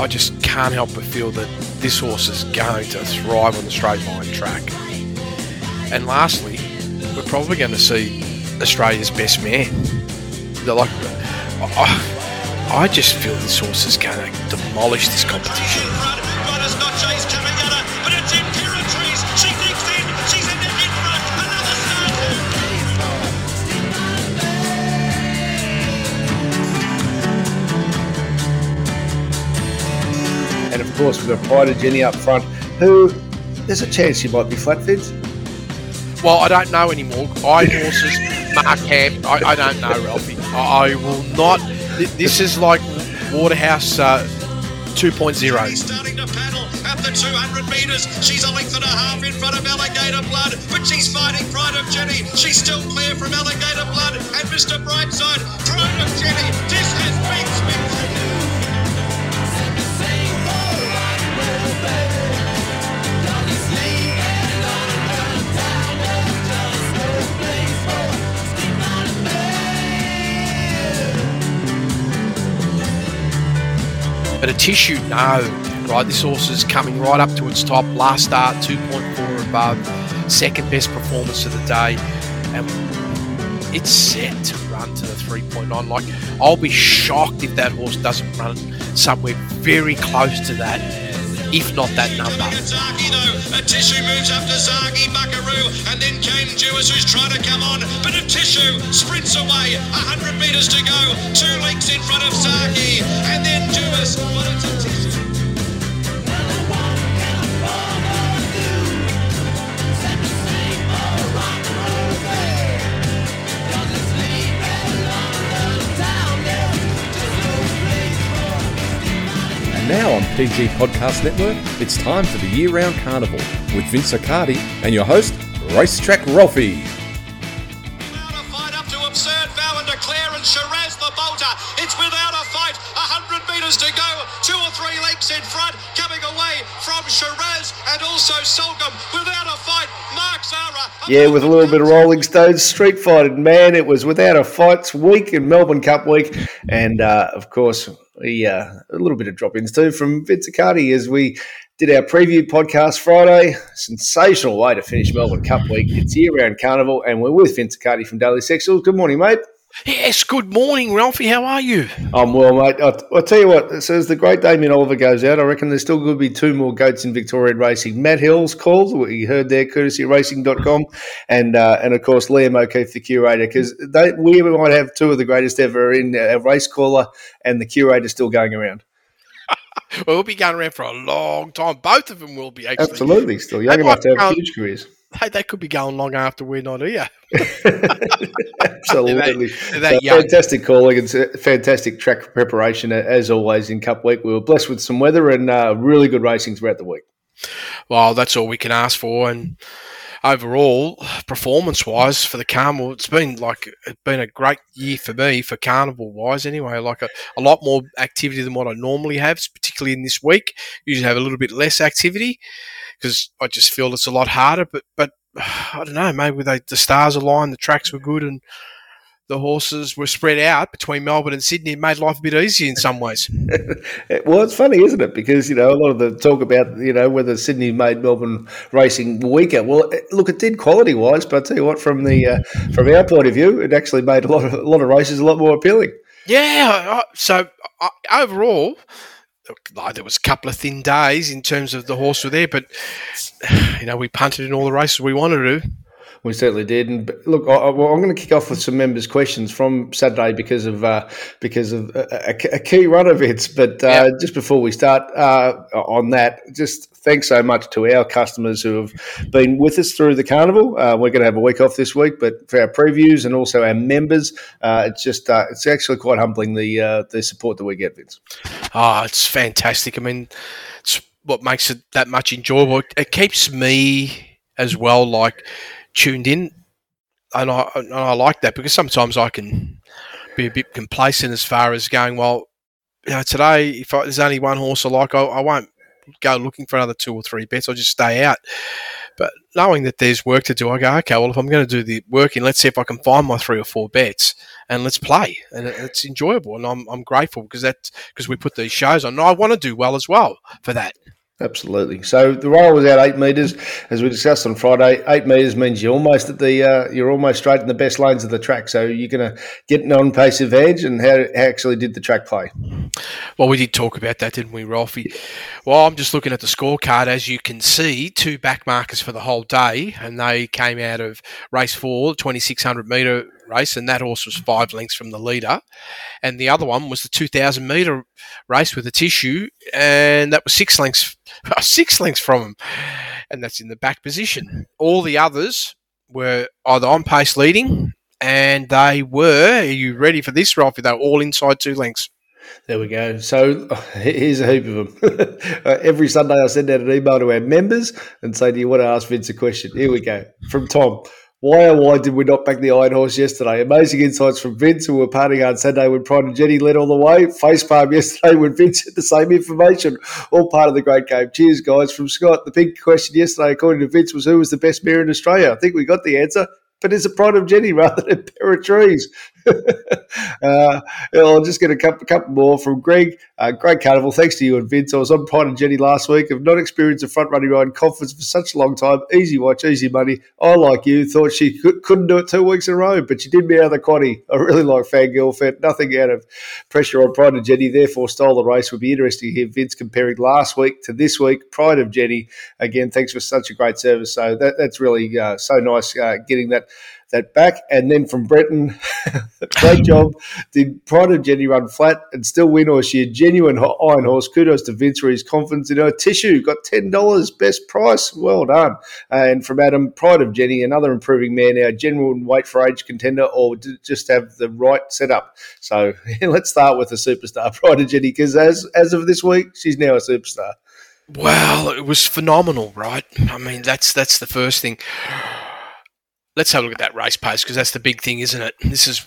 I just can't help but feel that this horse is going to thrive on the straight line track. And lastly, we're probably going to see Australia's best man. They're like, I, I just feel this horse is going to demolish this competition. Course, we've got Pride Jenny up front, who there's a chance she might be flat Vince. Well, I don't know anymore. I horses, Mark Camp. I, I don't know, Ralphy. I, I will not. This is like Waterhouse uh, 2.0. starting to paddle at the 200 metres. She's a length and a half in front of Alligator Blood, but she's fighting Pride of Jenny. She's still clear from Alligator Blood and Mr. Brightside. Pride of Jenny. This has been spectacular. But Atishu, no. Right, this horse is coming right up to its top. Last start, 2.4 above. Second best performance of the day. And it's set to run to the 3.9. Like, I'll be shocked if that horse doesn't run somewhere very close to that, if not that number. Zaaki though, Atishu moves Zaaki Buckaroo, and then Jewis who's trying to come on, but Atishu sprints away, hundred metres to go, two lengths in front of and then Jewis. Atishu. Now on PG Podcast Network, it's time for the year round carnival with Vince Accardi and your host, Racetrack Ralphy. Without a fight up to Absurde vow and declare and Shiraz the bolter. It's without a fight. A hundred metres to go. Two or three lengths in front. Coming away from Shiraz and also Soulcombe. Without a fight. Mark Zara. Yeah, with a little bit of Rolling Stones street fighting, man. It was without a fights week in Melbourne Cup week, and uh, of course, we uh, a little bit of drop-ins too from Vince as we did our preview podcast Friday. Sensational way to finish Melbourne Cup week. It's year-round carnival, and we're with Vince from Daily Sectionals. Good morning, mate. Yes, good morning, Ralphy. How are you? I'm well, mate. I'll, I'll tell you what. So as the great Damien Oliver goes out, I reckon there's still going to be two more goats in Victorian racing. Matt Hill's called, what you heard there, courtesy of racing.com, and uh, and of course Liam O'Keefe, the curator, because we might have two of the greatest ever in a race caller and the curator still going around. Well, we'll be going around for a long time. Both of them will be actually. Absolutely, still young They enough to have huge careers. Hey, they could be going long after we're not here. Absolutely. They're that So young. fantastic calling and fantastic track preparation as always in Cup Week. We were blessed with some weather and uh, really good racing throughout the week. Well, that's all we can ask for. And overall, performance wise for the Carnival, it's been like it's been a great year for me for Carnival wise. Anyway, like a, a lot more activity than what I normally have, particularly in this week. Usually have a little bit less activity because I just feel it's a lot harder. But but I don't know. Maybe they, the stars aligned, the tracks were good, and the horses were spread out between Melbourne and Sydney. It made life a bit easier in some ways. Well, it's funny, isn't it? Because you know a lot of the talk about you know whether Sydney made Melbourne racing weaker. Well, look, it did quality wise, but I tell you what, from the uh, from our point of view, it actually made a lot of a lot of races a lot more appealing. Yeah. So overall, like, there was a couple of thin days in terms of the horse were there, but you know we punted in all the races we wanted to. We certainly did. And look, I, well, I'm going to kick off with some members' questions from Saturday because of uh, because of a, a- a key run of events. But uh, Yeah. just before we start uh, on that, just thanks so much to our customers who have been with us through the carnival. Uh, we're going to have a week off this week, but for our previews and also our members, uh, it's just uh, it's actually quite humbling the uh, the support that we get, Vince. Oh, it's fantastic. I mean, it's what makes it that much enjoyable. It keeps me as well, like tuned in, and I and I like that because sometimes I can be a bit complacent as far as going. Well, you know, today if I, there's only one horse I like, I, I won't go looking for another two or three bets. I'll just stay out. But knowing that there's work to do, I go, okay, well, if I'm going to do the working, let's see if I can find my three or four bets and let's play. And it's enjoyable. And I'm, I'm grateful because that's because we put these shows on. And I want to do well as well for that. Absolutely. So the roll was out eight metres, as we discussed on Friday. Eight metres means you're almost at the uh, you're almost straight in the best lanes of the track. So you're going to get an on-pace advantage. And how, how actually did the track play? Well, we did talk about that, didn't we, Ralphy? Well, I'm just looking at the scorecard. As you can see, two back markers for the whole day, and they came out of race four, 2600 metre race, and that horse was five lengths from the leader. And the other one was the 2000 metre race with Atishu, and that was six lengths, six lengths from him, and that's in the back position. All the others were either on pace leading, and they were. Are you ready for this, Ralphy? They were all inside two lengths. There we go. So here's a heap of them. Every Sunday, I send out an email to our members and say, "Do you want to ask Vince a question?" Here we go from Tom. Why or why did we not back the Iron Horse yesterday? Amazing insights from Vince, who were partying on Sunday when Pride of Jenny led all the way. Facepalm yesterday when Vince had the same information. All part of the great game. Cheers, guys. From Scott, the big question yesterday, according to Vince, was who was the best mare in Australia? I think we got the answer but it's a pride of Jenny rather than Imperatrice. Uh, I'll just get a couple, couple more from Greg. Uh, great carnival. Thanks to you and Vince. I was on Pride of Jenny last week. I've not experienced a front running ride conference for such a long time. Easy watch, easy money. I, like you, thought she could, not do it two weeks in a row, but she did me out of the quaddy. I really like Fangirl. Fed nothing out of pressure on Pride of Jenny, therefore stole the race. Would be interesting to hear Vince comparing last week to this week. Pride of Jenny. Again, thanks for such a great service. So that, that's really uh, so nice uh, getting that that back. And then from Breton, great job. Did Pride of Jenny run flat and still win, or she a genuine iron horse? Kudos to Vince for his confidence in her tissue. Got $10, best price. Well done. And from Adam, Pride of Jenny, another improving man now, general and weight for age contender, or just have the right setup. So let's start with the superstar, Pride of Jenny, because as, as of this week, she's now a superstar. Well, it was phenomenal, right? I mean, that's that's the first thing let's have a look at that race pace because that's the big thing, isn't it? This is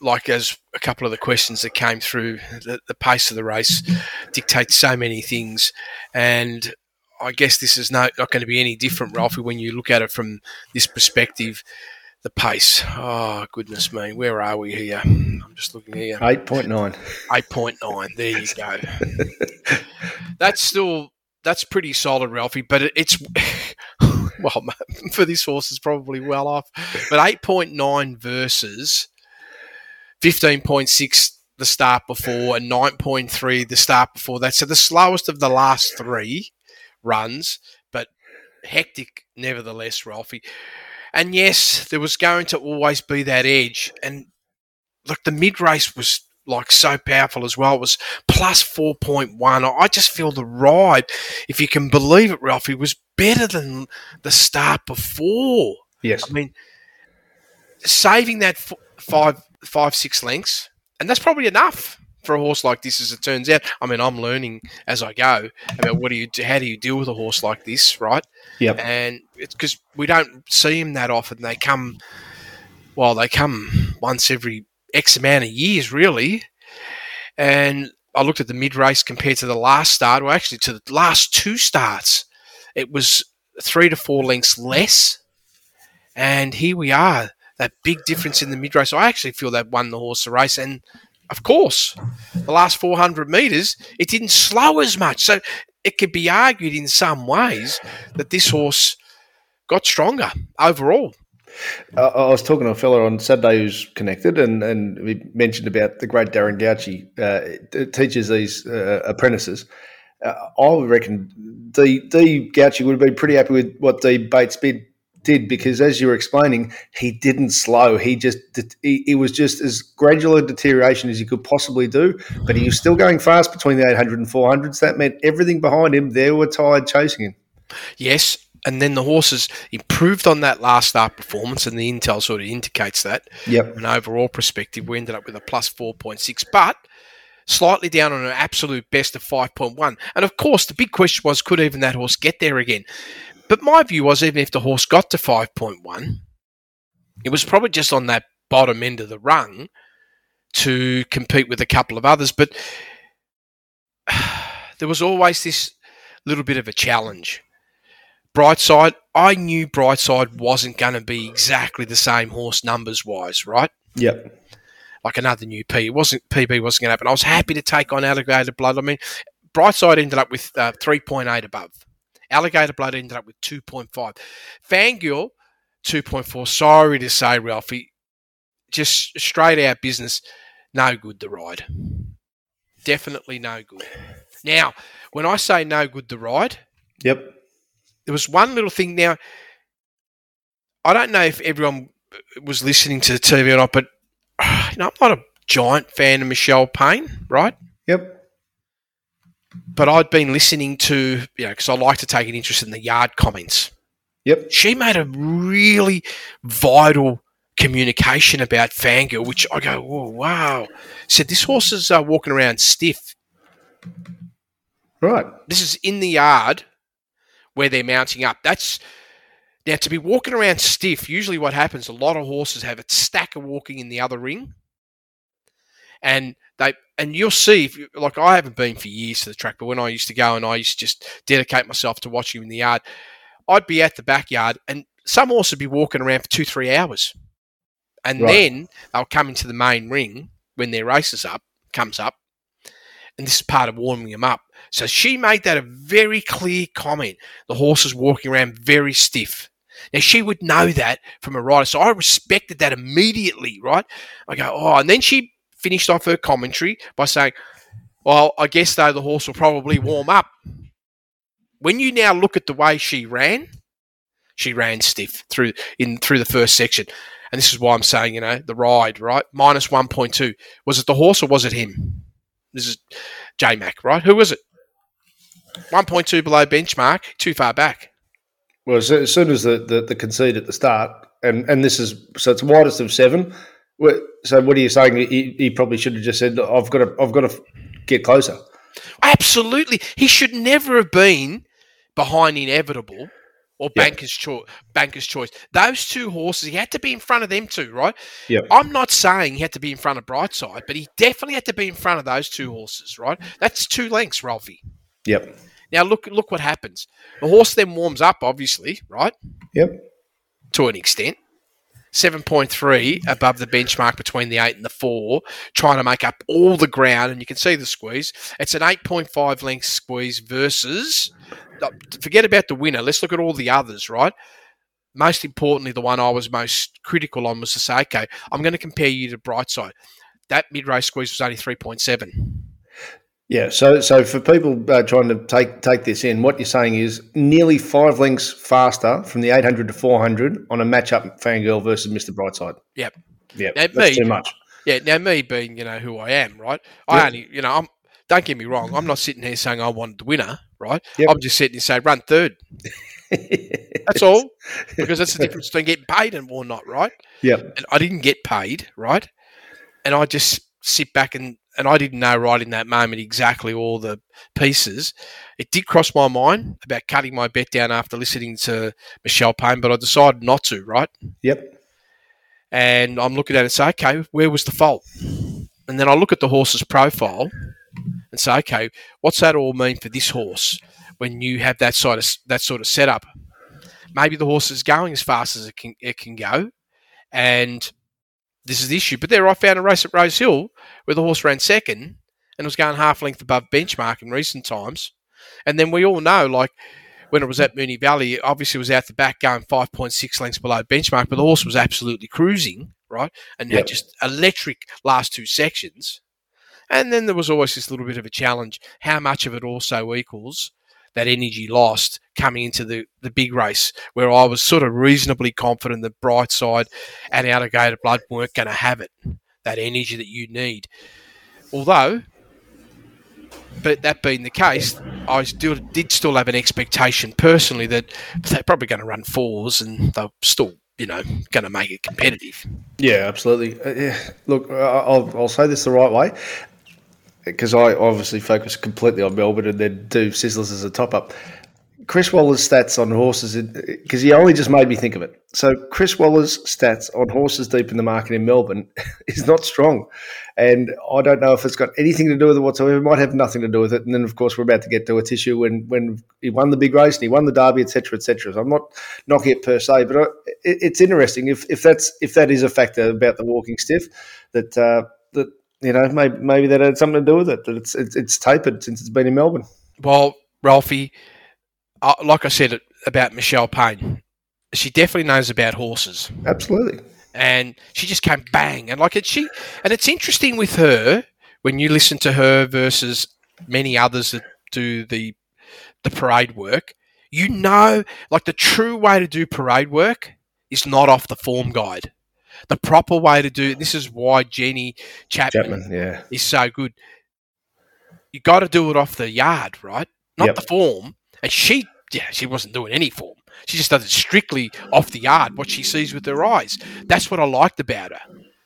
like as a couple of the questions that came through. The, the pace of the race dictates so many things, and I guess this is no, not going to be any different, Ralphy, when you look at it from this perspective. The pace. Oh, goodness me. Where are we here? I'm just looking here. 8.9. 8.9. There you go. that's still, that's pretty solid, Ralphy, but it, it's, well, for this horse is probably well off. But 8.9 versus 15.6 the start before and 9.3 the start before that. So the slowest of the last three runs, but hectic nevertheless, Ralphy. And yes, there was going to always be that edge. And look, the mid race was like so powerful as well. It was plus 4.1. I just feel the ride, if you can believe it, Ralphy, was better than the start before. Yes. I mean, saving that f- five, five, six lengths, and that's probably enough for a horse like this, as it turns out. I mean, I'm learning as I go about what do you, how do you deal with a horse like this, right? Yeah. And it's because we don't see them that often. They come, well, they come once every X amount of years, really. And I looked at the mid race compared to the last start, or actually to the last two starts it was three to four lengths less. And here we are, that big difference in the mid race. I actually feel that won the horse the race. And of course, the last 400 metres, it didn't slow as much. So it could be argued in some ways that this horse got stronger overall. I was talking to a fella on Saturday who's connected, and, and we mentioned about the great Darren Gauci uh, teaches these uh, apprentices, uh, I reckon the the Gauci would have been pretty happy with what the Bates bid did because, as you were explaining, he didn't slow. He just he, it was just as gradual a deterioration as you could possibly do, but he was still going fast between the 800 and 400s. That meant everything behind him there were tired chasing him. Yes, and then the horses improved on that last start performance, and the intel sort of indicates that. Yep. An overall perspective, we ended up with a plus 4.6, but slightly down on an absolute best of 5.1. And of course, the big question was could even that horse get there again? But my view was even if the horse got to 5.1, it was probably just on that bottom end of the rung to compete with a couple of others. But there was always this little bit of a challenge. Brightside, I knew Brightside wasn't going to be exactly the same horse numbers wise, right? Yep. Like another new P. It wasn't PB wasn't going to happen. I was happy to take on Alligator Blood. I mean, Brightside ended up with uh, 3.8 above. Alligator Blood ended up with 2.5. Fangirl, 2.4. Sorry to say, Ralphy, just straight out business, no good the ride. Definitely no good. Now, when I say no good the ride, Yep. There was one little thing. Now, I don't know if everyone was listening to the TV or not, but you know, I'm not a giant fan of Michelle Payne, right? Yep. But I'd been listening to, you know, because I like to take an interest in the yard comments. Yep. She made a really vital communication about Fangirl, which I go, oh, wow. Said, this horse is uh, walking around stiff. Right. This is in the yard where they're mounting up. That's now to be walking around stiff. Usually, what happens? A lot of horses have a stack of walking in the other ring, and they and you'll see if you, like I haven't been for years to the track, but when I used to go and I used to just dedicate myself to watching in the yard, I'd be at the backyard and some horses would be walking around for two three hours, and Right. then they'll come into the main ring when their race is up comes up, and this is part of warming them up. So she made that a very clear comment. The horse is walking around very stiff. Now she would know that from a rider, so I respected that immediately, right? I go, oh, and then she finished off her commentary by saying, "Well, I guess though the horse will probably warm up." When you now look at the way she ran, she ran stiff through in through the first section, and this is why I'm saying, you know, the ride, right? Minus one point two. Was it the horse or was it him? This is J Mac, right? Who was it? 1.2 below benchmark, too far back. Well, as as soon as the, the, the concede at the start, and, and this is so it's widest of seven. So what are you saying? He, he probably should have just said, "I've got to I've got to get closer." Absolutely. He should never have been behind Inevitable or Yeah. Banker's, Cho- Banker's Choice. Those two horses, he had to be in front of them two, right? Yeah. I'm not saying he had to be in front of Brightside, but he definitely had to be in front of those two horses, right? That's two lengths, Ralphy. Yep. Now look look what happens. The horse then warms up, obviously, right? Yep. to an extent. 7.3 above the benchmark between the 8 and the 4, trying to make up all the ground, and you can see the squeeze. It's an 8.5 length squeeze versus, uh, forget about the winner, let's look at all the others, right? Most importantly, the one I was most critical on was to say, okay, I'm going to compare you to Brightside. That mid race squeeze was only 3.7. Yeah. So so for people uh, trying to take take this in, what you're saying is nearly five lengths faster from the 800 to 400 on a matchup Fangirl versus Mr. Brightside. Yep. Yep. Now, That's me- too much. Yeah, now me being, you know, who I am, right? I Yep. only, you know, I'm don't get me wrong, I'm not sitting here saying I wanted the winner, right? Yep. I'm just sitting here saying run third. That's all. Because that's the difference between getting paid and or not, right? Yeah. And I didn't get paid, right? And I just sit back and and I didn't know right in that moment exactly all the pieces. It did cross my mind about cutting my bet down after listening to Michelle Payne, but I decided not to, right? Yep. and I'm looking at it and say, okay, where was the fault? And then I look at the horse's profile and say, okay, what's that all mean for this horse when you have that sort of that sort of setup? Maybe the horse is going as fast as it can it can go, and this is the issue. But there, I found a race at Rosehill where the horse ran second and was going half length above benchmark in recent times. And then we all know, like when it was at Moonee Valley, obviously it was out the back going 5.6 lengths below benchmark, but the horse was absolutely cruising, right? And Yep. had just electric last two sections. And then there was always this little bit of a challenge how much of it also equals that energy lost coming into the, the big race, where I was sort of reasonably confident that Brightside and Alligator Blood weren't going to have it, that energy that you need. Although, but that being the case, I still did still have an expectation personally that they're probably going to run fours and they're still, you know, going to make it competitive. Yeah, absolutely. Uh, yeah. Look, I'll, I'll say this the right way because I obviously focus completely on Melbourne and then do Sizzlers as a top up. Chris Waller's stats on horses because he only just made me think of it. So Chris Waller's stats on horses deep in the market in Melbourne is not strong, and I don't know if it's got anything to do with it whatsoever. It might have nothing to do with it. And then of course we're about to get to Atishu when when he won the big race and he won the Derby, etc., etc. So I'm not knocking it per se, but it, it's interesting if, if that's if that is a factor about the walking stiff that uh, that you know maybe maybe that had something to do with it that it's it's, it's tapered since it's been in Melbourne. Well, Ralphy uh, like I said about Michelle Payne, she definitely knows about horses. Absolutely. And she just came bang, and like it, she, and it's interesting with her when you listen to her versus many others that do the the parade work. You know, like the true way to do parade work is not off the form guide. The proper way to do it. this is why Jenny Chapman, Chapman yeah. is so good. You got to do it off the yard, right? Not Yep. the form. And she, yeah, she wasn't doing any form. She just does it strictly off the yard, what she sees with her eyes. That's what I liked about her.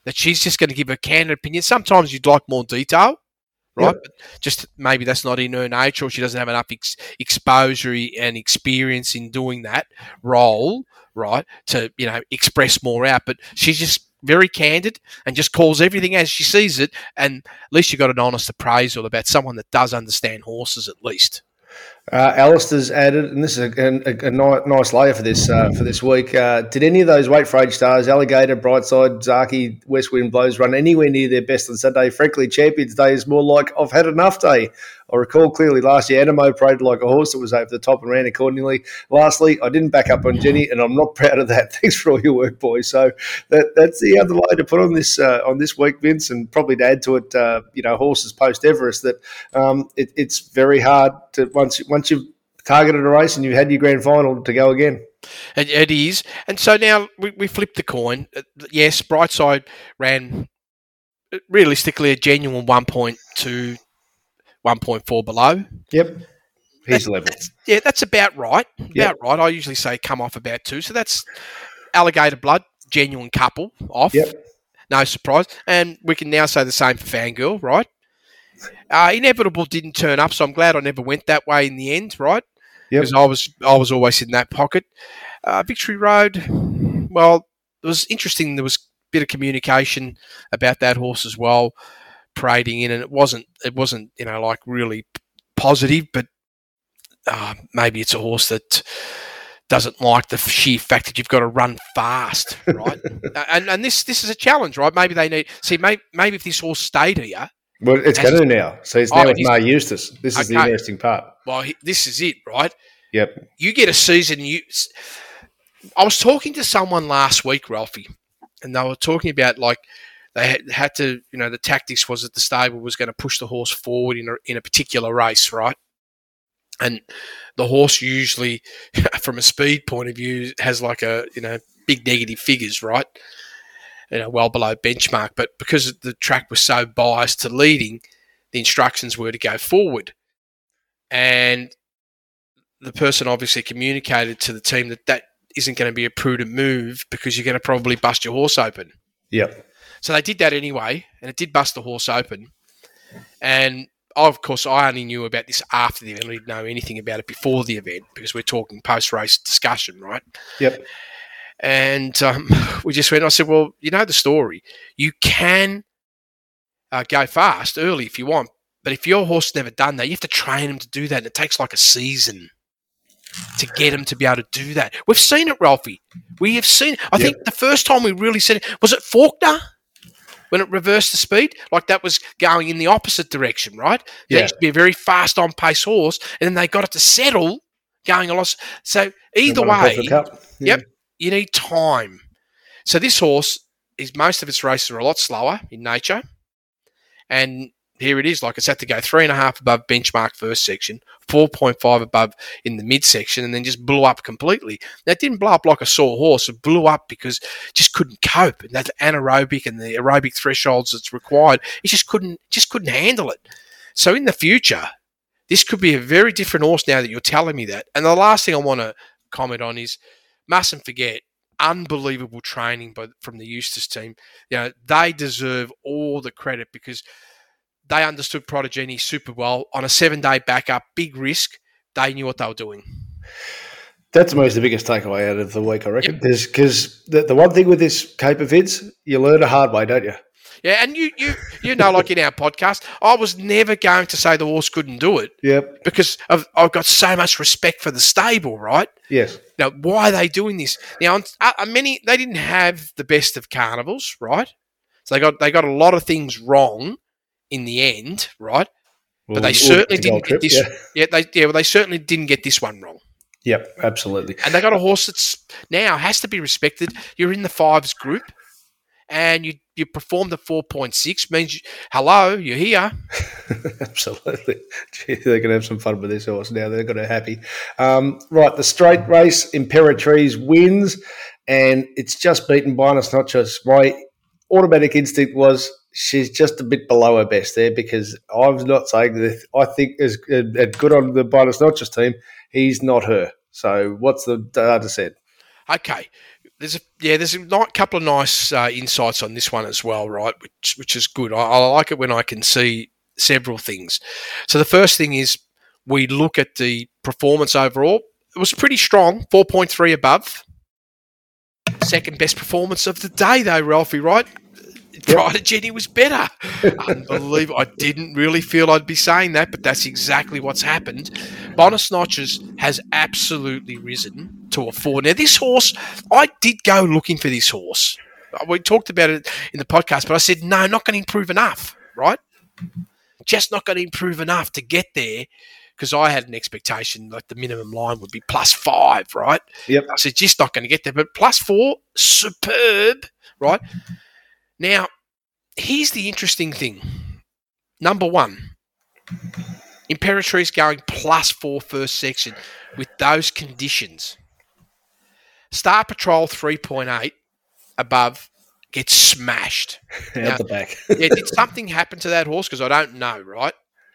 That she's just going to give a candid opinion. Sometimes you'd like more detail, right? Yep. But just maybe that's not in her nature, or she doesn't have enough ex- exposure and experience in doing that role, right? To you know express more out. But she's just very candid and just calls everything as she sees it. And at least you've got an honest appraisal about someone that does understand horses, at least. Uh, Alistair's added, and this is a, a, a nice layer for this uh, for this week. Uh, did any of those weight for age stars, Alligator, Brightside, Zaaki, West Wind Blows, run anywhere near their best on Sunday? Frankly, Champions Day is more like I've had enough day. I recall clearly last year Anamoe paraded like a horse that was over the top and ran accordingly. Lastly, I didn't back up on Jenny, and I'm not proud of that. Thanks for all your work, boys. So that, that's the other layer to put on this uh, on this week, Vince, and probably to add to it, uh, you know, horses post Everest. That um, it, it's very hard to once once you've targeted a race and you've had your grand final to go again. It, it is. And so now we, we flip the coin. Uh, Yes, Brightside ran uh, realistically a genuine 1.2, 1.4 below. Yep, he's level. Yeah, that's about right. About Yep. right. I usually say come off about two. So that's alligator blood, genuine couple off. Yep. No surprise. And we can now say the same for Fangirl, right? Uh, Inevitable didn't turn up, so I'm glad I never went that way in the end, right? Yep. Because I was I was always in that pocket. Uh, Victory Road, well, it was interesting. There was a bit of communication about that horse as well, parading in, and it wasn't it wasn't you know like really positive, but uh, maybe it's a horse that doesn't like the sheer fact that you've got to run fast, right? And and this this is a challenge, right? Maybe they need see maybe maybe if this horse stayed here, Well, it's to now. So it's Oh, now with he's- Maher Eustace. This is the interesting part. well, he, this is it, right? Yep. you get a season. You, I was talking to someone last week, Ralphy, and they were talking about like they had, had to, you know, the tactics was that the stable was going to push the horse forward in a, in a particular race, right? And the horse usually, from a speed point of view, has like a you know big negative figures, right? You know, well below benchmark. But because the track was so biased to leading, the instructions were to go forward, and the person obviously communicated to the team that that isn't going to be a prudent move because you're going to probably bust your horse open. Yep. So they did that anyway, and it did bust the horse open. And of course, I only knew about this after the event. I didn't know anything about it before the event because we're talking post race discussion, right? Yep. And um, we just went, I said, well, you know the story. You can uh, go fast early if you want, but if your horse never done that, you have to train him to do that. And it takes like a season to get him to be able to do that. We've seen it, Ralphy. We have seen it. I Yep. think the first time we really seen it was it Faulkner when it reversed the speed. Like that was going in the opposite direction, right? That Yeah. used to be a very fast on pace horse, and then they got it to settle going a lot. So either way, Cup. Yep. You need time. So this horse is most of its races are a lot slower in nature, and here it is. Like it's had to go three and a half above benchmark first section, four point five above in the mid section, and then just blew up completely. That didn't blow up like a sore horse; it blew up because just couldn't cope, and that anaerobic and the aerobic thresholds that's required, it just couldn't just couldn't handle it. So in the future, this could be a very different horse now that you're telling me that. And the last thing I want to comment on is mustn't forget unbelievable training by, from the Eustace team. You know, they deserve all the credit because they understood Pride of Jenny super well on a seven day backup, big risk. They knew what they were doing. That's most the biggest takeaway out of the week, I reckon. Because the, the one thing with this Cape of Vids, you learn a hard way, don't you? Yeah, and you you you know, like in our podcast, I was never going to say the horse couldn't do it Yep. because of, I've got so much respect for the stable, right? Yes. Now, why are they doing this? Now, uh, uh, many they didn't have the best of carnivals, right? So they got they got a lot of things wrong in the end, right? But they Well, certainly the didn't gold get this. yeah. Yeah, they yeah, well, they certainly didn't get this one wrong. Yep, absolutely. And they got a horse that's now has to be respected. You're in the fives group, and you you performed the four point six means you, hello, you're here. Absolutely. Gee, they're going to have some fun with this horse now. They're going to be happy. Um, right, the straight race, Imperatrice wins, and it's just beaten Binus Notches. My automatic instinct was she's just a bit below her best there because I'm not saying that I think as uh, good on the Binus Notches team, he's not her. So what's the data said? Okay, there's a yeah, there's a ni- couple of nice uh, insights on this one as well, right? Which which is good. I, I like it when I can see several things. So the first thing is we look at the performance overall. It was pretty strong, four point three above. Second best performance of the day, though, Ralphy. Right? Pride of Jenny was better. Unbelievable. I didn't really feel I'd be saying that, but that's exactly what's happened. Bonus Notches has absolutely risen to a four. Now, this horse, I did go looking for this horse. We talked about it in the podcast, but I said, no, not going to improve enough, right? Just not going to improve enough to get there because I had an expectation like the minimum line would be plus five, right? Yep. I said, just not going to get there, but plus four, superb, right? Now, here's the interesting thing. Number one, Imperatrice going plus four first section with those conditions. Star Patrol 3.8 above gets smashed. Out Yeah. the back. Yeah, did something happen to that horse? Because I don't know, right?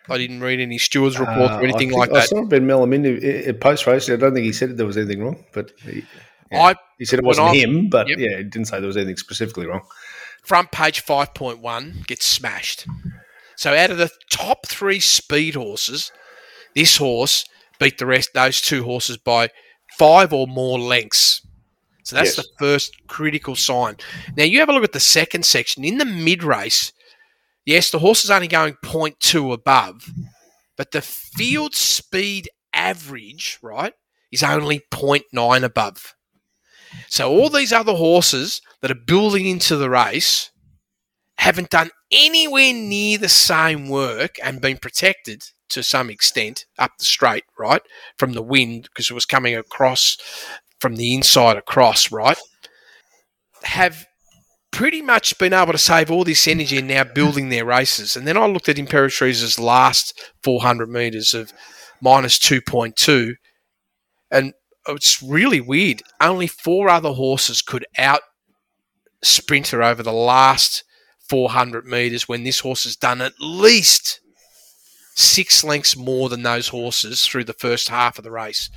I didn't read any stewards reports Uh, or anything think- like that. I saw Ben Melamini at post race. I don't think he said there was anything wrong, but he, yeah. I he said it wasn't I- him. But Yep. yeah, he didn't say there was anything specifically wrong. front page 5.1 gets smashed. So out of the top three speed horses, this horse beat the rest those two horses by five or more lengths. So that's Yes. the first critical sign. Now you have a look at the second section. In the mid race, yes, the horse is only going 0.2 above, but the field speed average, right, is only 0.9 above. So all these other horses that are building into the race haven't done anywhere near the same work and been protected to some extent up the straight, right, from the wind because it was coming across from the inside across, right, have pretty much been able to save all this energy and now building their races. And then I looked at Imperatrice's last 400 metres of minus 2.2 and it's really weird. Only four other horses could out sprint her over the last 400 metres when this horse has done at least six lengths more than those horses through the first half of the race.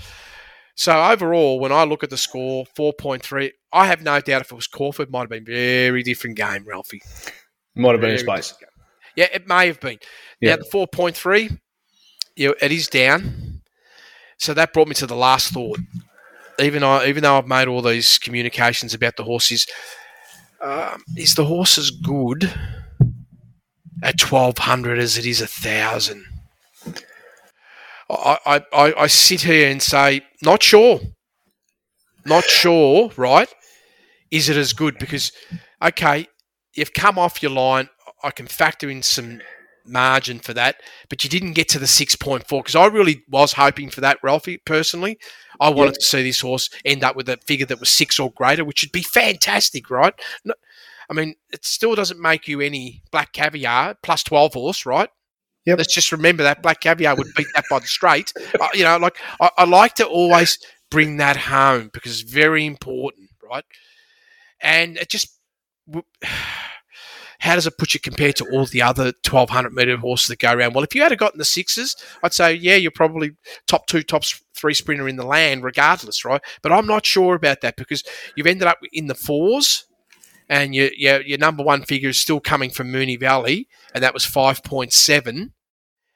So overall, when I look at the score, 4.3, I have no doubt if it was Corford, might have been a very different game, Ralphy. Might have been a Very space. Yeah, it may have been. Yeah. Now, the 4.3, you know, it is down. So that brought me to the last thought. Even I, even though I've made all these communications about the horses, um, is the horse as good at 1200 as it is a thousand? I, I, I, I sit here and say, not sure. Not sure, right? Is it as good? Because, okay, you've come off your line. I can factor in some margin for that, but you didn't get to the 6.4 because I really was hoping for that, Ralphy, personally. I wanted to see this horse end up with a figure that was six or greater, which would be fantastic, right? No, I mean, it still doesn't make you any black caviar plus 12 horse, right? Yep. Let's just remember that black caviar would beat that by the straight. Uh, you know, like I, I like to always bring that home because it's very important, right? And it just w- how does it put you compared to all the other 1200 meter horses that go around? Well, if you had gotten the sixes, I'd say, yeah, you're probably top two, top three sprinter in the land, regardless, right? But I'm not sure about that because you've ended up in the fours and your, your, your number one figure is still coming from Moonee Valley, and that was 5.7.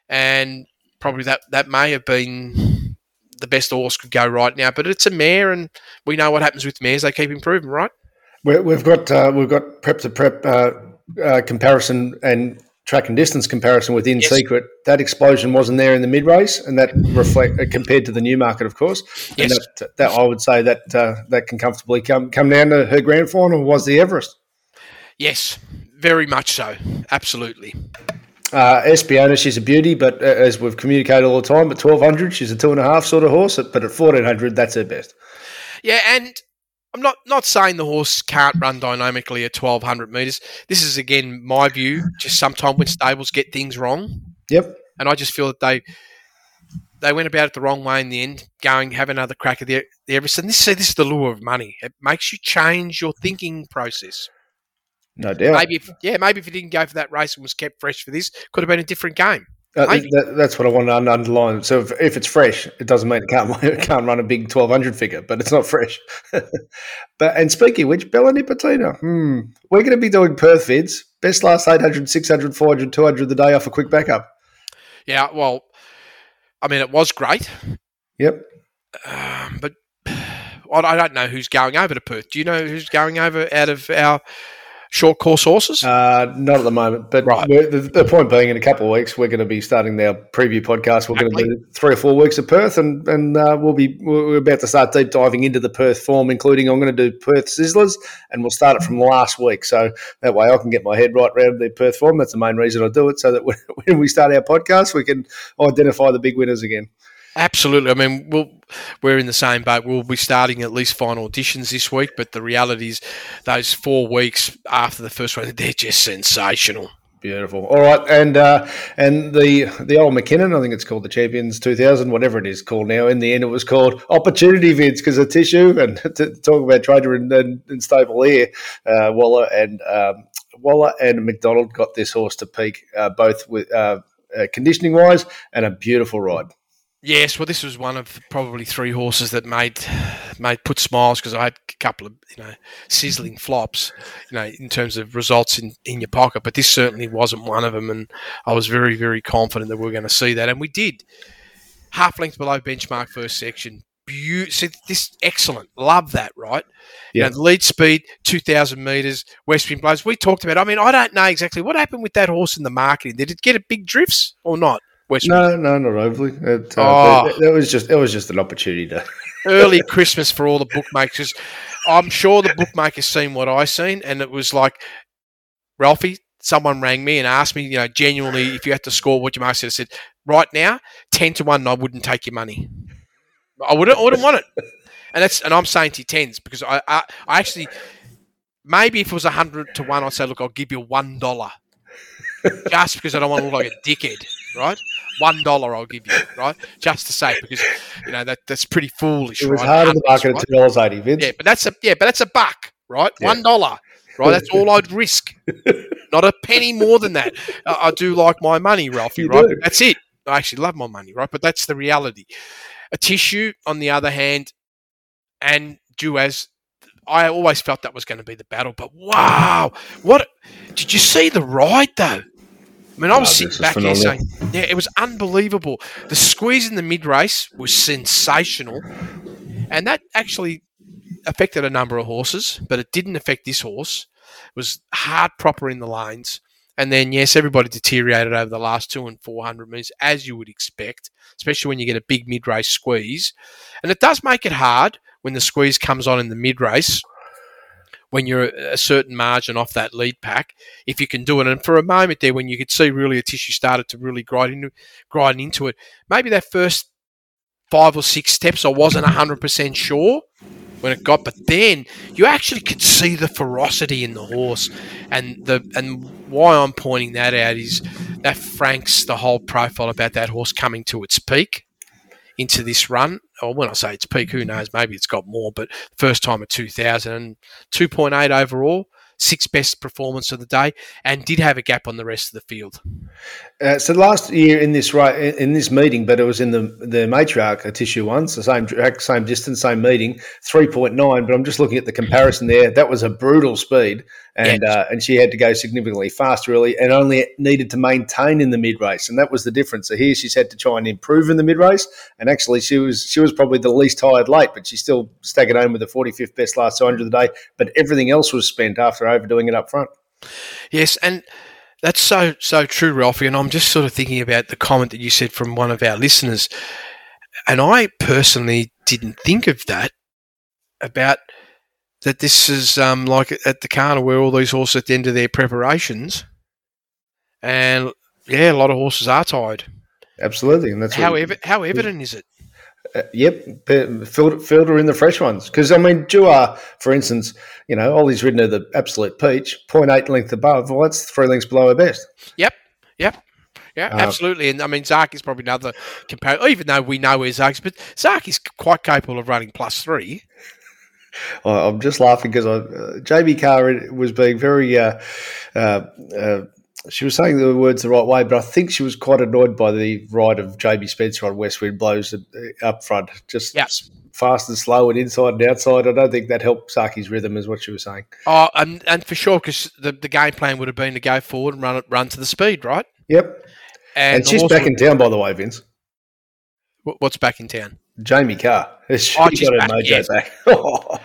And probably that, that may have been the best horse could go right now. But it's a mare, and we know what happens with mares; they keep improving, right? we have got uh, we've got prep to prep uh, uh, comparison and track and distance comparison within yes. Secret. That explosion wasn't there in the mid race, and that reflect uh, compared to the new market, of course. Yes. And that, that I would say that uh, that can comfortably come come down to her grand final was the Everest. Yes, very much so. Absolutely. Uh, Espiona, she's a beauty, but uh, as we've communicated all the time, at 1200, she's a two and a half sort of horse, but at 1400, that's her best. Yeah, and I'm not not saying the horse can't run dynamically at 1200 meters. This is again my view. Just sometimes when stables get things wrong. Yep. And I just feel that they they went about it the wrong way in the end. Going have another crack at the, the Everest. And this this is the lure of money. It makes you change your thinking process. No doubt. Maybe if, yeah, maybe if you didn't go for that race and was kept fresh for this, could have been a different game. Uh, that, that's what I want to underline. So if, if, it's fresh, it doesn't mean it can't it can't run a big twelve hundred figure, but it's not fresh. but and speaking which, Bella Nipotina, hmm, we're going to be doing Perth vids. Best last 800, 600, 400, 200 the day off a quick backup. Yeah, well, I mean, it was great. Yep. Um, but I don't know who's going over to Perth. Do you know who's going over out of our short course horses? Uh, not at the moment, but right. the, the, point being, in a couple of weeks, we're going to be starting our preview podcast. We're exactly. going to do three or four weeks of Perth, and and uh, we'll be we're about to start deep diving into the Perth form, including I'm going to do Perth Sizzlers, and we'll start it from last week, so that way I can get my head right around the Perth form. That's the main reason I do it, so that when we start our podcast, we can identify the big winners again. Absolutely. I mean, we'll, we're in the same boat. We'll be starting at least final auditions this week, but the reality is, those four weeks after the first one, they're just sensational. Beautiful. All right, and uh, and the the old Mackinnon, I think it's called the Champions 2000, whatever it is called now. In the end, it was called Opportunity Vids because of tissue. And to talk about Trader and, and, and Stable here, uh, Waller and um, Waller and McDonald got this horse to peak uh, both with uh, uh, conditioning wise and a beautiful ride. Yes, well, this was one of probably three horses that made made put smiles because I had a couple of you know sizzling flops, you know, in terms of results in, in your pocket. But this certainly wasn't one of them, and I was very very confident that we were going to see that, and we did. Half length below benchmark first section. Beautiful. this excellent. Love that. Right. Yeah. You know, lead speed, two thousand meters. West wind blows. We talked about. I mean, I don't know exactly what happened with that horse in the marketing. Did it get a big drifts or not? No, no, not overly. It, uh, oh. it, it, was just it was just an opportunity to early Christmas for all the bookmakers. I'm sure the bookmakers seen what I seen, and it was like, Ralphy, someone rang me and asked me, you know, genuinely, if you had to score what you most have said, right now, ten to one, I wouldn't take your money. I wouldn't, I wouldn't want it, and that's, and I'm saying to tens because I, I, I actually, maybe if it was a hundred to one, I'd say, look, I'll give you one dollar, just because I don't want to look like a dickhead, right? One dollar I'll give you, right? Just to say because you know that that's pretty foolish. It was right? hard in the market at two dollars eighty, Vince. Yeah, but that's a yeah, but that's a buck, right? Yeah. One dollar, right? That's all I'd risk. Not a penny more than that. Uh, I do like my money, Ralphy. You right? Do. That's it. I actually love my money, right? But that's the reality. Atishu, on the other hand, and Duaz I always felt that was going to be the battle, but wow, what did you see the ride though? I mean, I was sitting back here saying, yeah, it was unbelievable. The squeeze in the mid race was sensational. And that actually affected a number of horses, but it didn't affect this horse. It was hard proper in the lanes. And then, yes, everybody deteriorated over the last two and 400 metres, as you would expect, especially when you get a big mid race squeeze. And it does make it hard when the squeeze comes on in the mid race when you're a certain margin off that lead pack, if you can do it. And for a moment there, when you could see really Atishu started to really grind into, grind into it, maybe that first five or six steps, I wasn't 100% sure when it got, but then you actually could see the ferocity in the horse. And the and why I'm pointing that out is that franks the whole profile about that horse coming to its peak into this run. Or when I say it's peak, who knows? Maybe it's got more, but first time at 2000 2.8 overall, sixth best performance of the day, and did have a gap on the rest of the field. Uh, so last year in this right in this meeting, but it was in the the matriarch Atishu ones, the same track, same distance, same meeting, three point nine. But I'm just looking at the comparison there. That was a brutal speed, and Yes. uh, and she had to go significantly faster really, and only needed to maintain in the mid race, and that was the difference. So here she's had to try and improve in the mid race, and actually she was she was probably the least tired late, but she still staggered home with the 45th best last 200 of the day. But everything else was spent after overdoing it up front. Yes, and that's so so true, Ralphy. And I'm just sort of thinking about the comment that you said from one of our listeners, and I personally didn't think of that about that. This is um, like at the carnival where all these horses at the end of their preparations, and yeah, a lot of horses are tired. Absolutely, and that's How evi- how evident is it? Uh, yep, filter, filter in the fresh ones. Because, I mean, Dua, for instance, you know, Ollie's ridden her the absolute peach, 0.8 length above. Well, that's three lengths below her best. Yep, yep. Yeah, Uh, absolutely. And I mean, Zaaki is probably another compare. Even though we know where Zaaki is, but Zaaki is quite capable of running plus three. I'm just laughing because uh, Jamie Kah was being very. Uh, uh, uh, she was saying the words the right way, but I think she was quite annoyed by the ride of Jamie Spencer on West Wind blows uh, up front, just Yep. fast and slow and inside and outside. I don't think that helped Zaaki's rhythm, is what she was saying. Oh, and, and for sure, because the, the game plan would have been to go forward and run it, run to the speed, right? Yep, and, the she's back in town, by the way, Vince. What's back in town? Jamie Kah. She Oh, she's got her back, mojo back.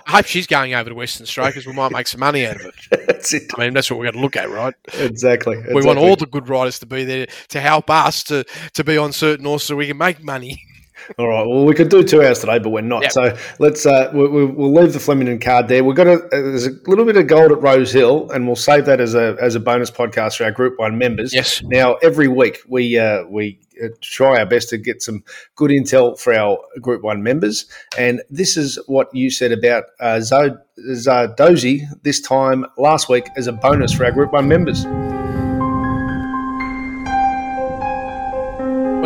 I hope she's going over to Western Australia because we might make some money out of it. That's it. I mean, that's what we're going to look at, right? Exactly. We want all the good riders to be there to help us to, to be on certain horses so we can make money. All right. Well, we could do two hours today, but we're not. Yep. So let's uh, we, we, we'll leave the Flemington card there. We've got a there's a little bit of gold at Rosehill, and we'll save that as a as a bonus podcast for our Group One members. Yes. Now, every week we uh, we uh, try our best to get some good intel for our Group One members, and this is what you said about uh, Zod- Zardozi this time last week as a bonus for our Group One members.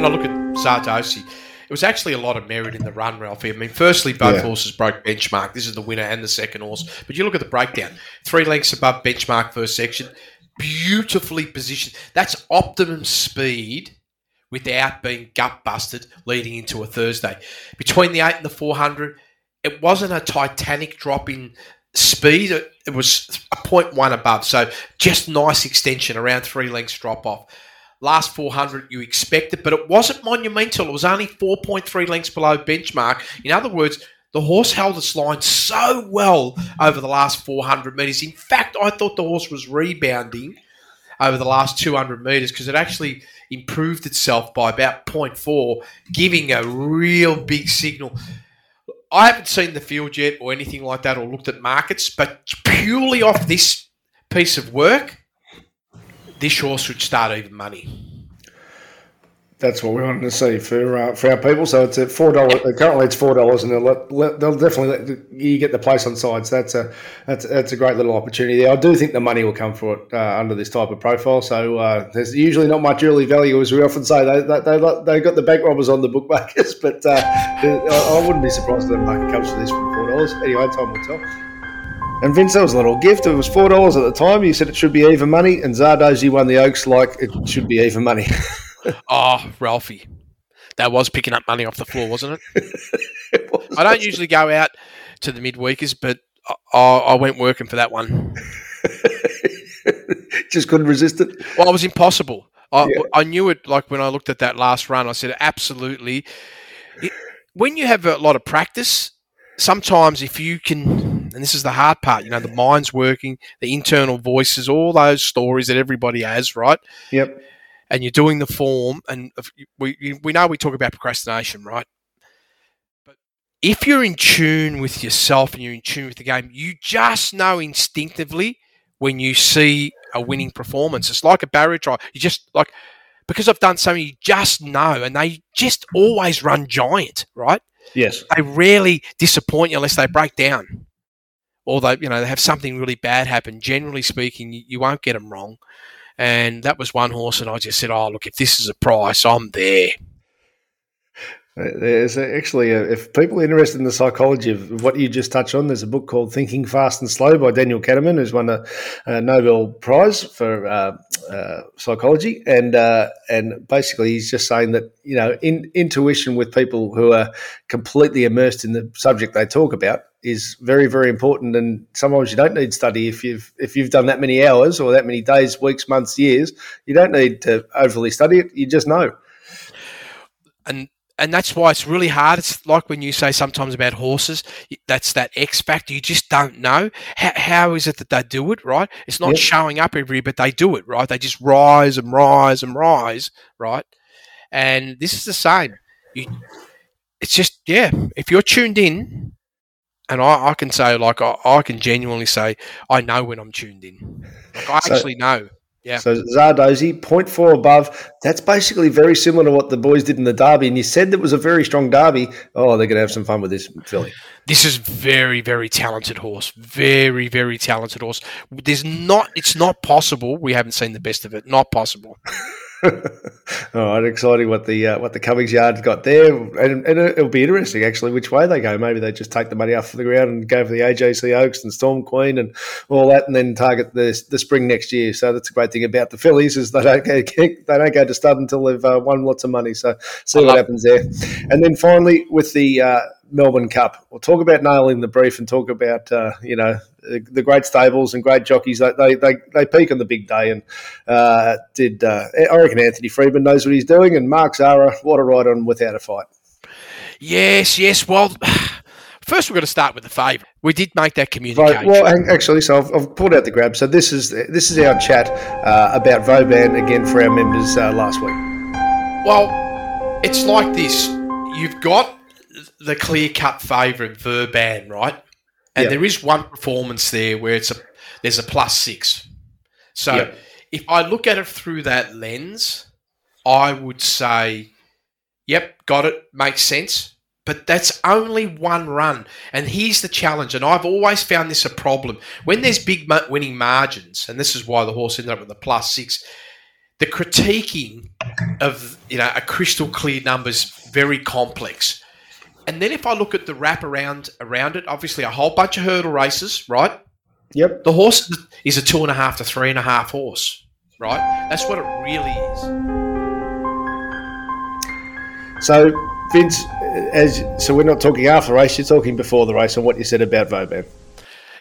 when I look at Zardozi, it was actually a lot of merit in the run, Ralphy. I mean, firstly, both Yeah. horses broke benchmark. This is the winner and the second horse. But you look at the breakdown three lengths above benchmark first section, beautifully positioned. That's optimum speed without being gut busted leading into a Thursday. Between the 8 and the 400, it wasn't a titanic drop in speed. It, it was a 0.1 above. So just nice extension, around three lengths drop off. Last 400, you expect it, but it wasn't monumental. It was only 4.3 lengths below benchmark. In other words, the horse held its line so well over the last 400 metres. In fact, I thought the horse was rebounding over the last 200 metres because it actually improved itself by about 0.4, giving a real big signal. I haven't seen the field yet or anything like that or looked at markets, but purely off this piece of work, this horse should start even money. That's what we wanted to see for uh, for our people. So it's at four dollars. Currently, it's four dollars, and they'll, let, they'll definitely let you get the place on sides. That's a that's that's a great little opportunity there. I do think the money will come for it uh, under this type of profile. So uh, there's usually not much early value, as we often say. They they they, got the bank robbers on the bookmakers, but uh, I, I wouldn't be surprised if the market comes to this for four dollars. Anyway, time will tell. And Vince, that was a little gift. It was four dollars at the time. You said it should be even money, and Zardozi won the Oaks like it should be even money. Oh, Ralphy. That was picking up money off the floor, wasn't it? I don't usually go out to the midweekers, but I, I I went working for that one. just couldn't resist it. Well, it was impossible. I, Yeah. I knew it. Like when I looked at that last run, I said, absolutely. It- when you have a lot of practice, sometimes if you can, and this is the hard part, you know, the mind's working, the internal voices, all those stories that everybody has, right? Yep. and you're doing the form, and we we know we talk about procrastination, right? But if you're in tune with yourself and you're in tune with the game, you just know instinctively when you see a winning performance. It's like a barrier trial. You just like because I've done so many, you just know, and they just always run giant, right? Yes. They rarely disappoint you unless they break down. Or they, you know, they have something really bad happen. Generally speaking, you, you won't get them wrong. And that was one horse, and I just said, "Oh, look, if this is a price, I'm there." There's actually, a, if people are interested in the psychology of what you just touched on, there's a book called Thinking Fast and Slow by Daniel Kahneman, who's won a, a Nobel Prize for uh, uh, psychology, and uh, and basically he's just saying that you know in, intuition with people who are completely immersed in the subject they talk about is very very important, and sometimes you don't need study if you've if you've done that many hours or that many days, weeks, months, years. You don't need to overly study it; you just know. And and that's why it's really hard. It's like when you say sometimes about horses, that's that X factor. You just don't know. How, how is it that they do it, right? It's not yep. showing up every year, but they do it, right? They just rise and rise and rise, right? And this is the same. You, it's just, yeah, if you're tuned in, and I, I can say, like, I, I, can genuinely say, I know when I'm tuned in. Like, I so, actually know. Yeah. So Zardozi, 0.4 above. That's basically very similar to what the boys did in the derby. And you said that was a very strong derby. Oh, they're going to have some fun with this filly. This is very, very talented horse. Very, very talented horse. There's not. It's not possible. We haven't seen the best of it. Not possible. All right, exciting what the uh, what the Cummings Yard's got there, and, and, it'll be interesting actually which way they go. Maybe they just take the money off the ground and go for the AJC Oaks and Storm Queen and all that, and then target the the spring next year. So that's a great thing about the fillies is they don't go, they don't go to stud until they've uh, won lots of money. So see what happens there. And then finally with the uh, Melbourne Cup. We'll talk about nailing the brief and talk about uh, you know the, the, great stables and great jockeys. They they, they, they peak on the big day, and uh, did uh, I reckon Anthony Knows what he's doing, and Mark Zahra, what a ride on without a fight. Yes, yes. Well. First, we're going to start with the favourite. We did make that communication. Well, actually, so I've, I've, pulled out the grab. So this is this is our chat uh, about Vauban again for our members uh, last week. Well, it's like this: you've got the clear cut favourite Vauban, right? And yep. there is one performance there where it's a there's a plus six. So yep. if I look at it through that lens, I would say, yep, got it, makes sense. But that's only one run. And here's the challenge. And I've always found this a problem. When there's big winning margins, and this is why the horse ended up with a plus six, the critiquing of you know a crystal clear number is very complex. And then if I look at the wrap around around it, obviously a whole bunch of hurdle races, right? Yep. The horse is a two and a half to three and a half horse, right? That's what it really is. So, Vince, as so we're not talking after the race, you're talking before the race and what you said about Vauban.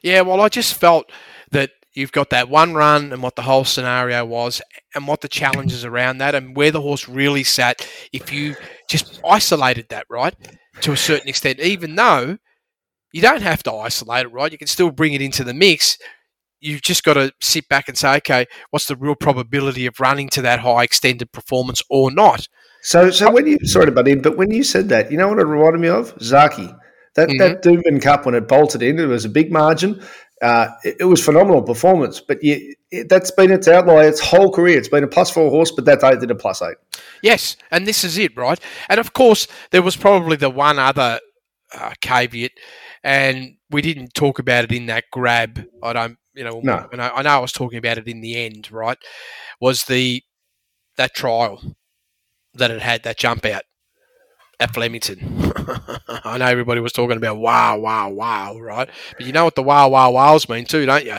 Yeah, well, I just felt that you've got that one run and what the whole scenario was and what the challenges around that and where the horse really sat if you just isolated that right to a certain extent, even though you don't have to isolate it, right? You can still bring it into the mix. You've just got to sit back and say, okay, what's the real probability of running to that high extended performance or not? So, so when you sorry to butt in, but when you said that, you know what it reminded me of? Zaaki. That mm-hmm. that Doomben Cup when it bolted in, it was a big margin. Uh, it, it, was phenomenal performance, but you, it, that's been its outlier its whole career. It's been a plus four horse, but that eight did a plus eight. Yes, and this is it, right? And of course, there was probably the one other uh, caveat, and we didn't talk about it in that grab. I don't, you know, no. I know I was talking about it in the end, right? Was the that trial that it had that jump out at Flemington. I know everybody was talking about wow, wow, wow, right? But you know what the wow, wow, wows mean too, don't you?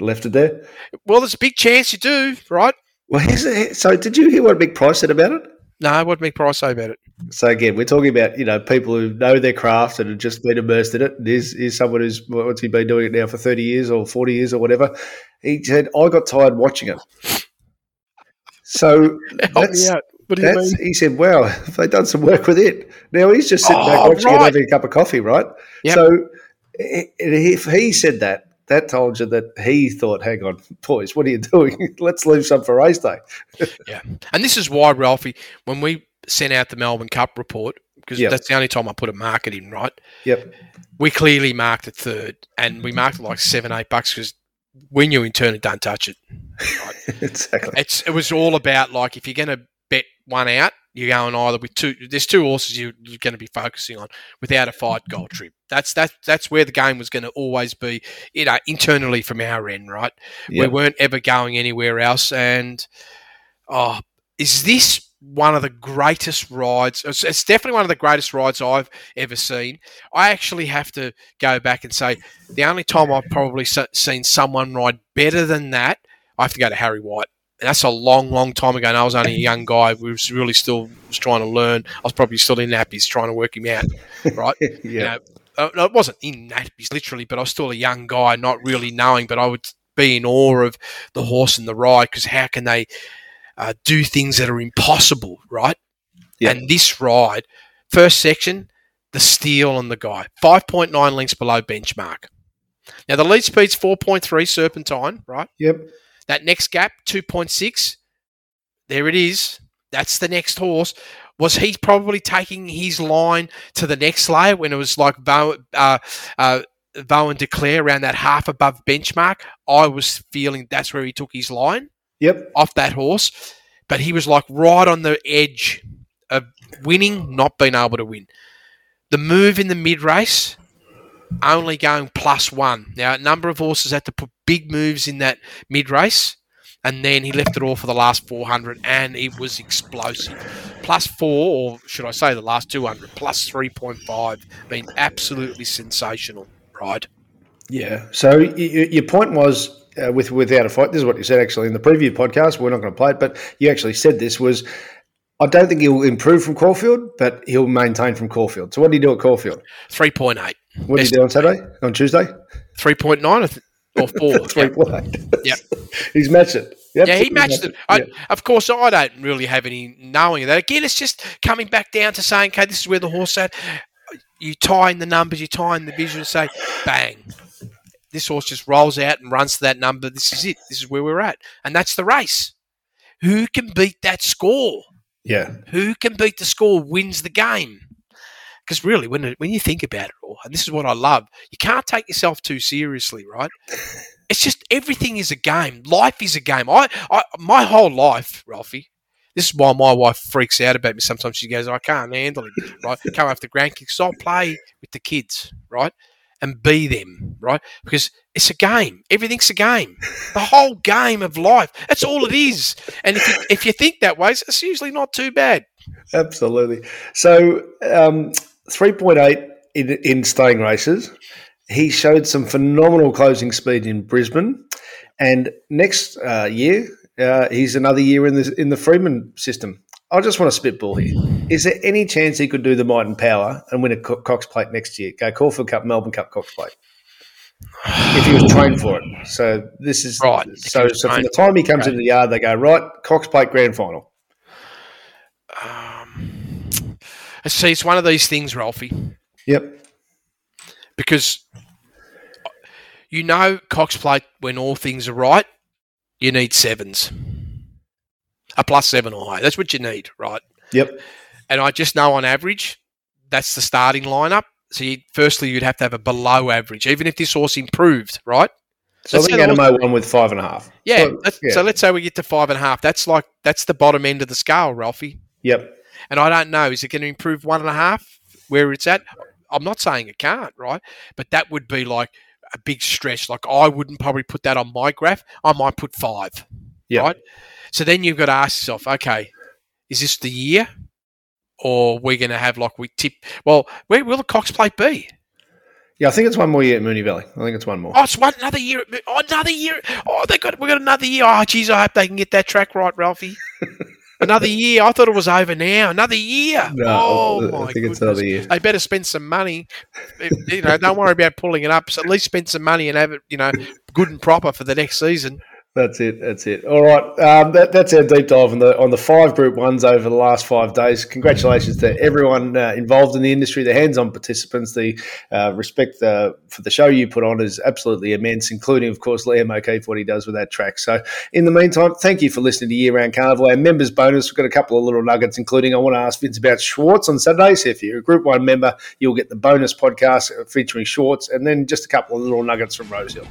Left it there. Well, there's a big chance you do, right? Well, so did you hear what Big Price said about it? No, what did Big Price say about it? So again, we're talking about you know people who know their craft and have just been immersed in it. Is is someone who's what's he been doing it now for thirty years or forty years or whatever? He said, "I got tired watching it." So that's, what do you mean? He said, "Wow, they've done some work with it." Now he's just sitting oh, back watching right. it, having a cup of coffee, right? Yep. So if he said that, that told you that he thought, "Hang on, boys, what are you doing? Let's leave some for race day." yeah, and this is why Ralphy, when we sent out the Melbourne Cup report, because yep. that's the only time I put a market in, right? Yep. We clearly marked it third, and we marked it like seven, eight bucks because when you in turn, don't touch it. Right? exactly. It's it was all about like if you're going to one out, you're going either with two. There's two horses you, are going to be focusing on without a fight gold trip. That's that. That's where the game was going to always be. You know, internally from our end, right? Yep. We weren't ever going anywhere else. And oh, is this one of the greatest rides. It's, it's, definitely one of the greatest rides I've ever seen. I actually have to go back and say the only time I've probably seen someone ride better than that, I have to go to Harry White. And that's a long, long time ago. And I was only a young guy. We was really still was trying to learn. I was probably still in nappies trying to work him out, right? yeah. You know, uh, no, it wasn't in nappies literally, but I was still a young guy, not really knowing. But I would be in awe of the horse and the ride because how can they uh, do things that are impossible, right? Yeah. And this ride, first section, the steel on the guy, 5.9 lengths below benchmark. Now, the lead speed's 4.3 serpentine, right? Yep. That next gap, 2.6. There it is. That's the next horse. Was he probably taking his line to the next layer when it was like uh, uh, Bowen declare around that half above benchmark? I was feeling that's where he took his line. Yep. Off that horse. But he was like right on the edge of winning, not being able to win. The move in the mid race, only going plus one. Now, a number of horses had to put big moves in that mid race, and then he left it all for the last 400, and it was explosive. Plus four, or should I say the last 200, plus 3.5, been absolutely sensational ride. Yeah. So your point was uh, with without a fight. This is what you said actually in the preview podcast. We're not going to play it, but you actually said this was. I don't think he'll improve from Caulfield, but he'll maintain from Caulfield. So what did he do at Caulfield? Three point eight. What did he do on Saturday? On Tuesday? Three point nine or four. Three point eight. Yep. He's matched it. Yep. Yeah, he matched it. I, Of course, I don't really have any knowing of that. Again, it's just coming back down to saying, okay, this is where the horse at. You tie in the numbers, you tie in the vision, and say, bang, this horse just rolls out and runs to that number. This is it. This is where we're at. And that's the race. Who can beat that score? Yeah. Who can beat the score wins the game. Because really, when, when you think about it all, and this is what I love, you can't take yourself too seriously, right? It's just everything is a game. Life is a game. I, I my whole life, Ralphy. This is why my wife freaks out about me. Sometimes she goes, "I can't handle it." Right? Come after grandkids. So I play with the kids, right? and be them, right? Because it's a game. Everything's a game. The whole game of life. That's all it is. And if you, if you think that way, it's usually not too bad. Absolutely. So, um, 3.8 in, in staying races. He showed some phenomenal closing speed in Brisbane. And next uh, year, uh, he's another year in the in the Freedman system. I just want to spitball here. Is there any chance he could do the Might and Power and win a Cox Plate next year? Go Caulfield Cup, Melbourne Cup, Cox Plate. if he was trained for it. So this is right. So, so from the time he comes into the yard, they go right Cox Plate Grand Final. Um, see, it's one of these things, Ralphy. Yep. Because you know Cox Plate when all things are right, you need sevens a plus seven or higher. That's what you need, right? Yep. And I just know on average, that's the starting lineup. So you, firstly, you'd have to have a below average, even if this horse improved, right? So let's I think Anamoe one with five and a half. Yeah, so, let's, yeah. so let's say we get to five and a half. That's like that's the bottom end of the scale, Ralphy. Yep. And I don't know, is it going to improve one and a half where it's at? I'm not saying it can't, right? But that would be like a big stretch. Like I wouldn't probably put that on my graph. I might put five. Right. So then you've got to ask yourself, okay, is this the year? Or we're going to have like we tip. Well, where will the Cox plate be? Yeah, I think it's one more year at Moonee Valley. I think it's one more. Oh, it's one another year. Oh, another year. Oh, they got we got another year. Oh, geez, I hope they can get that track right, Ralphy. another year. I thought it was over now. Another year. No, oh I my think goodness. it's another year. They better spend some money. you know, don't worry about pulling it up. So at least spend some money and have it, you know, good and proper for the next season. That's it. That's it. All right. Um, that, that's our deep dive on the on the five Group Ones over the last five days. Congratulations to everyone uh, involved in the industry, the hands-on participants. The uh, respect uh, for the show you put on is absolutely immense, including, of course, Liam O'Keefe what he does with that track. So, in the meantime, thank you for listening to Year Round Carnival. Our members bonus. We've got a couple of little nuggets, including I want to ask Vince about Schwartz on Saturday. So, if you're a Group One member, you'll get the bonus podcast featuring Schwartz, and then just a couple of little nuggets from Rosehill.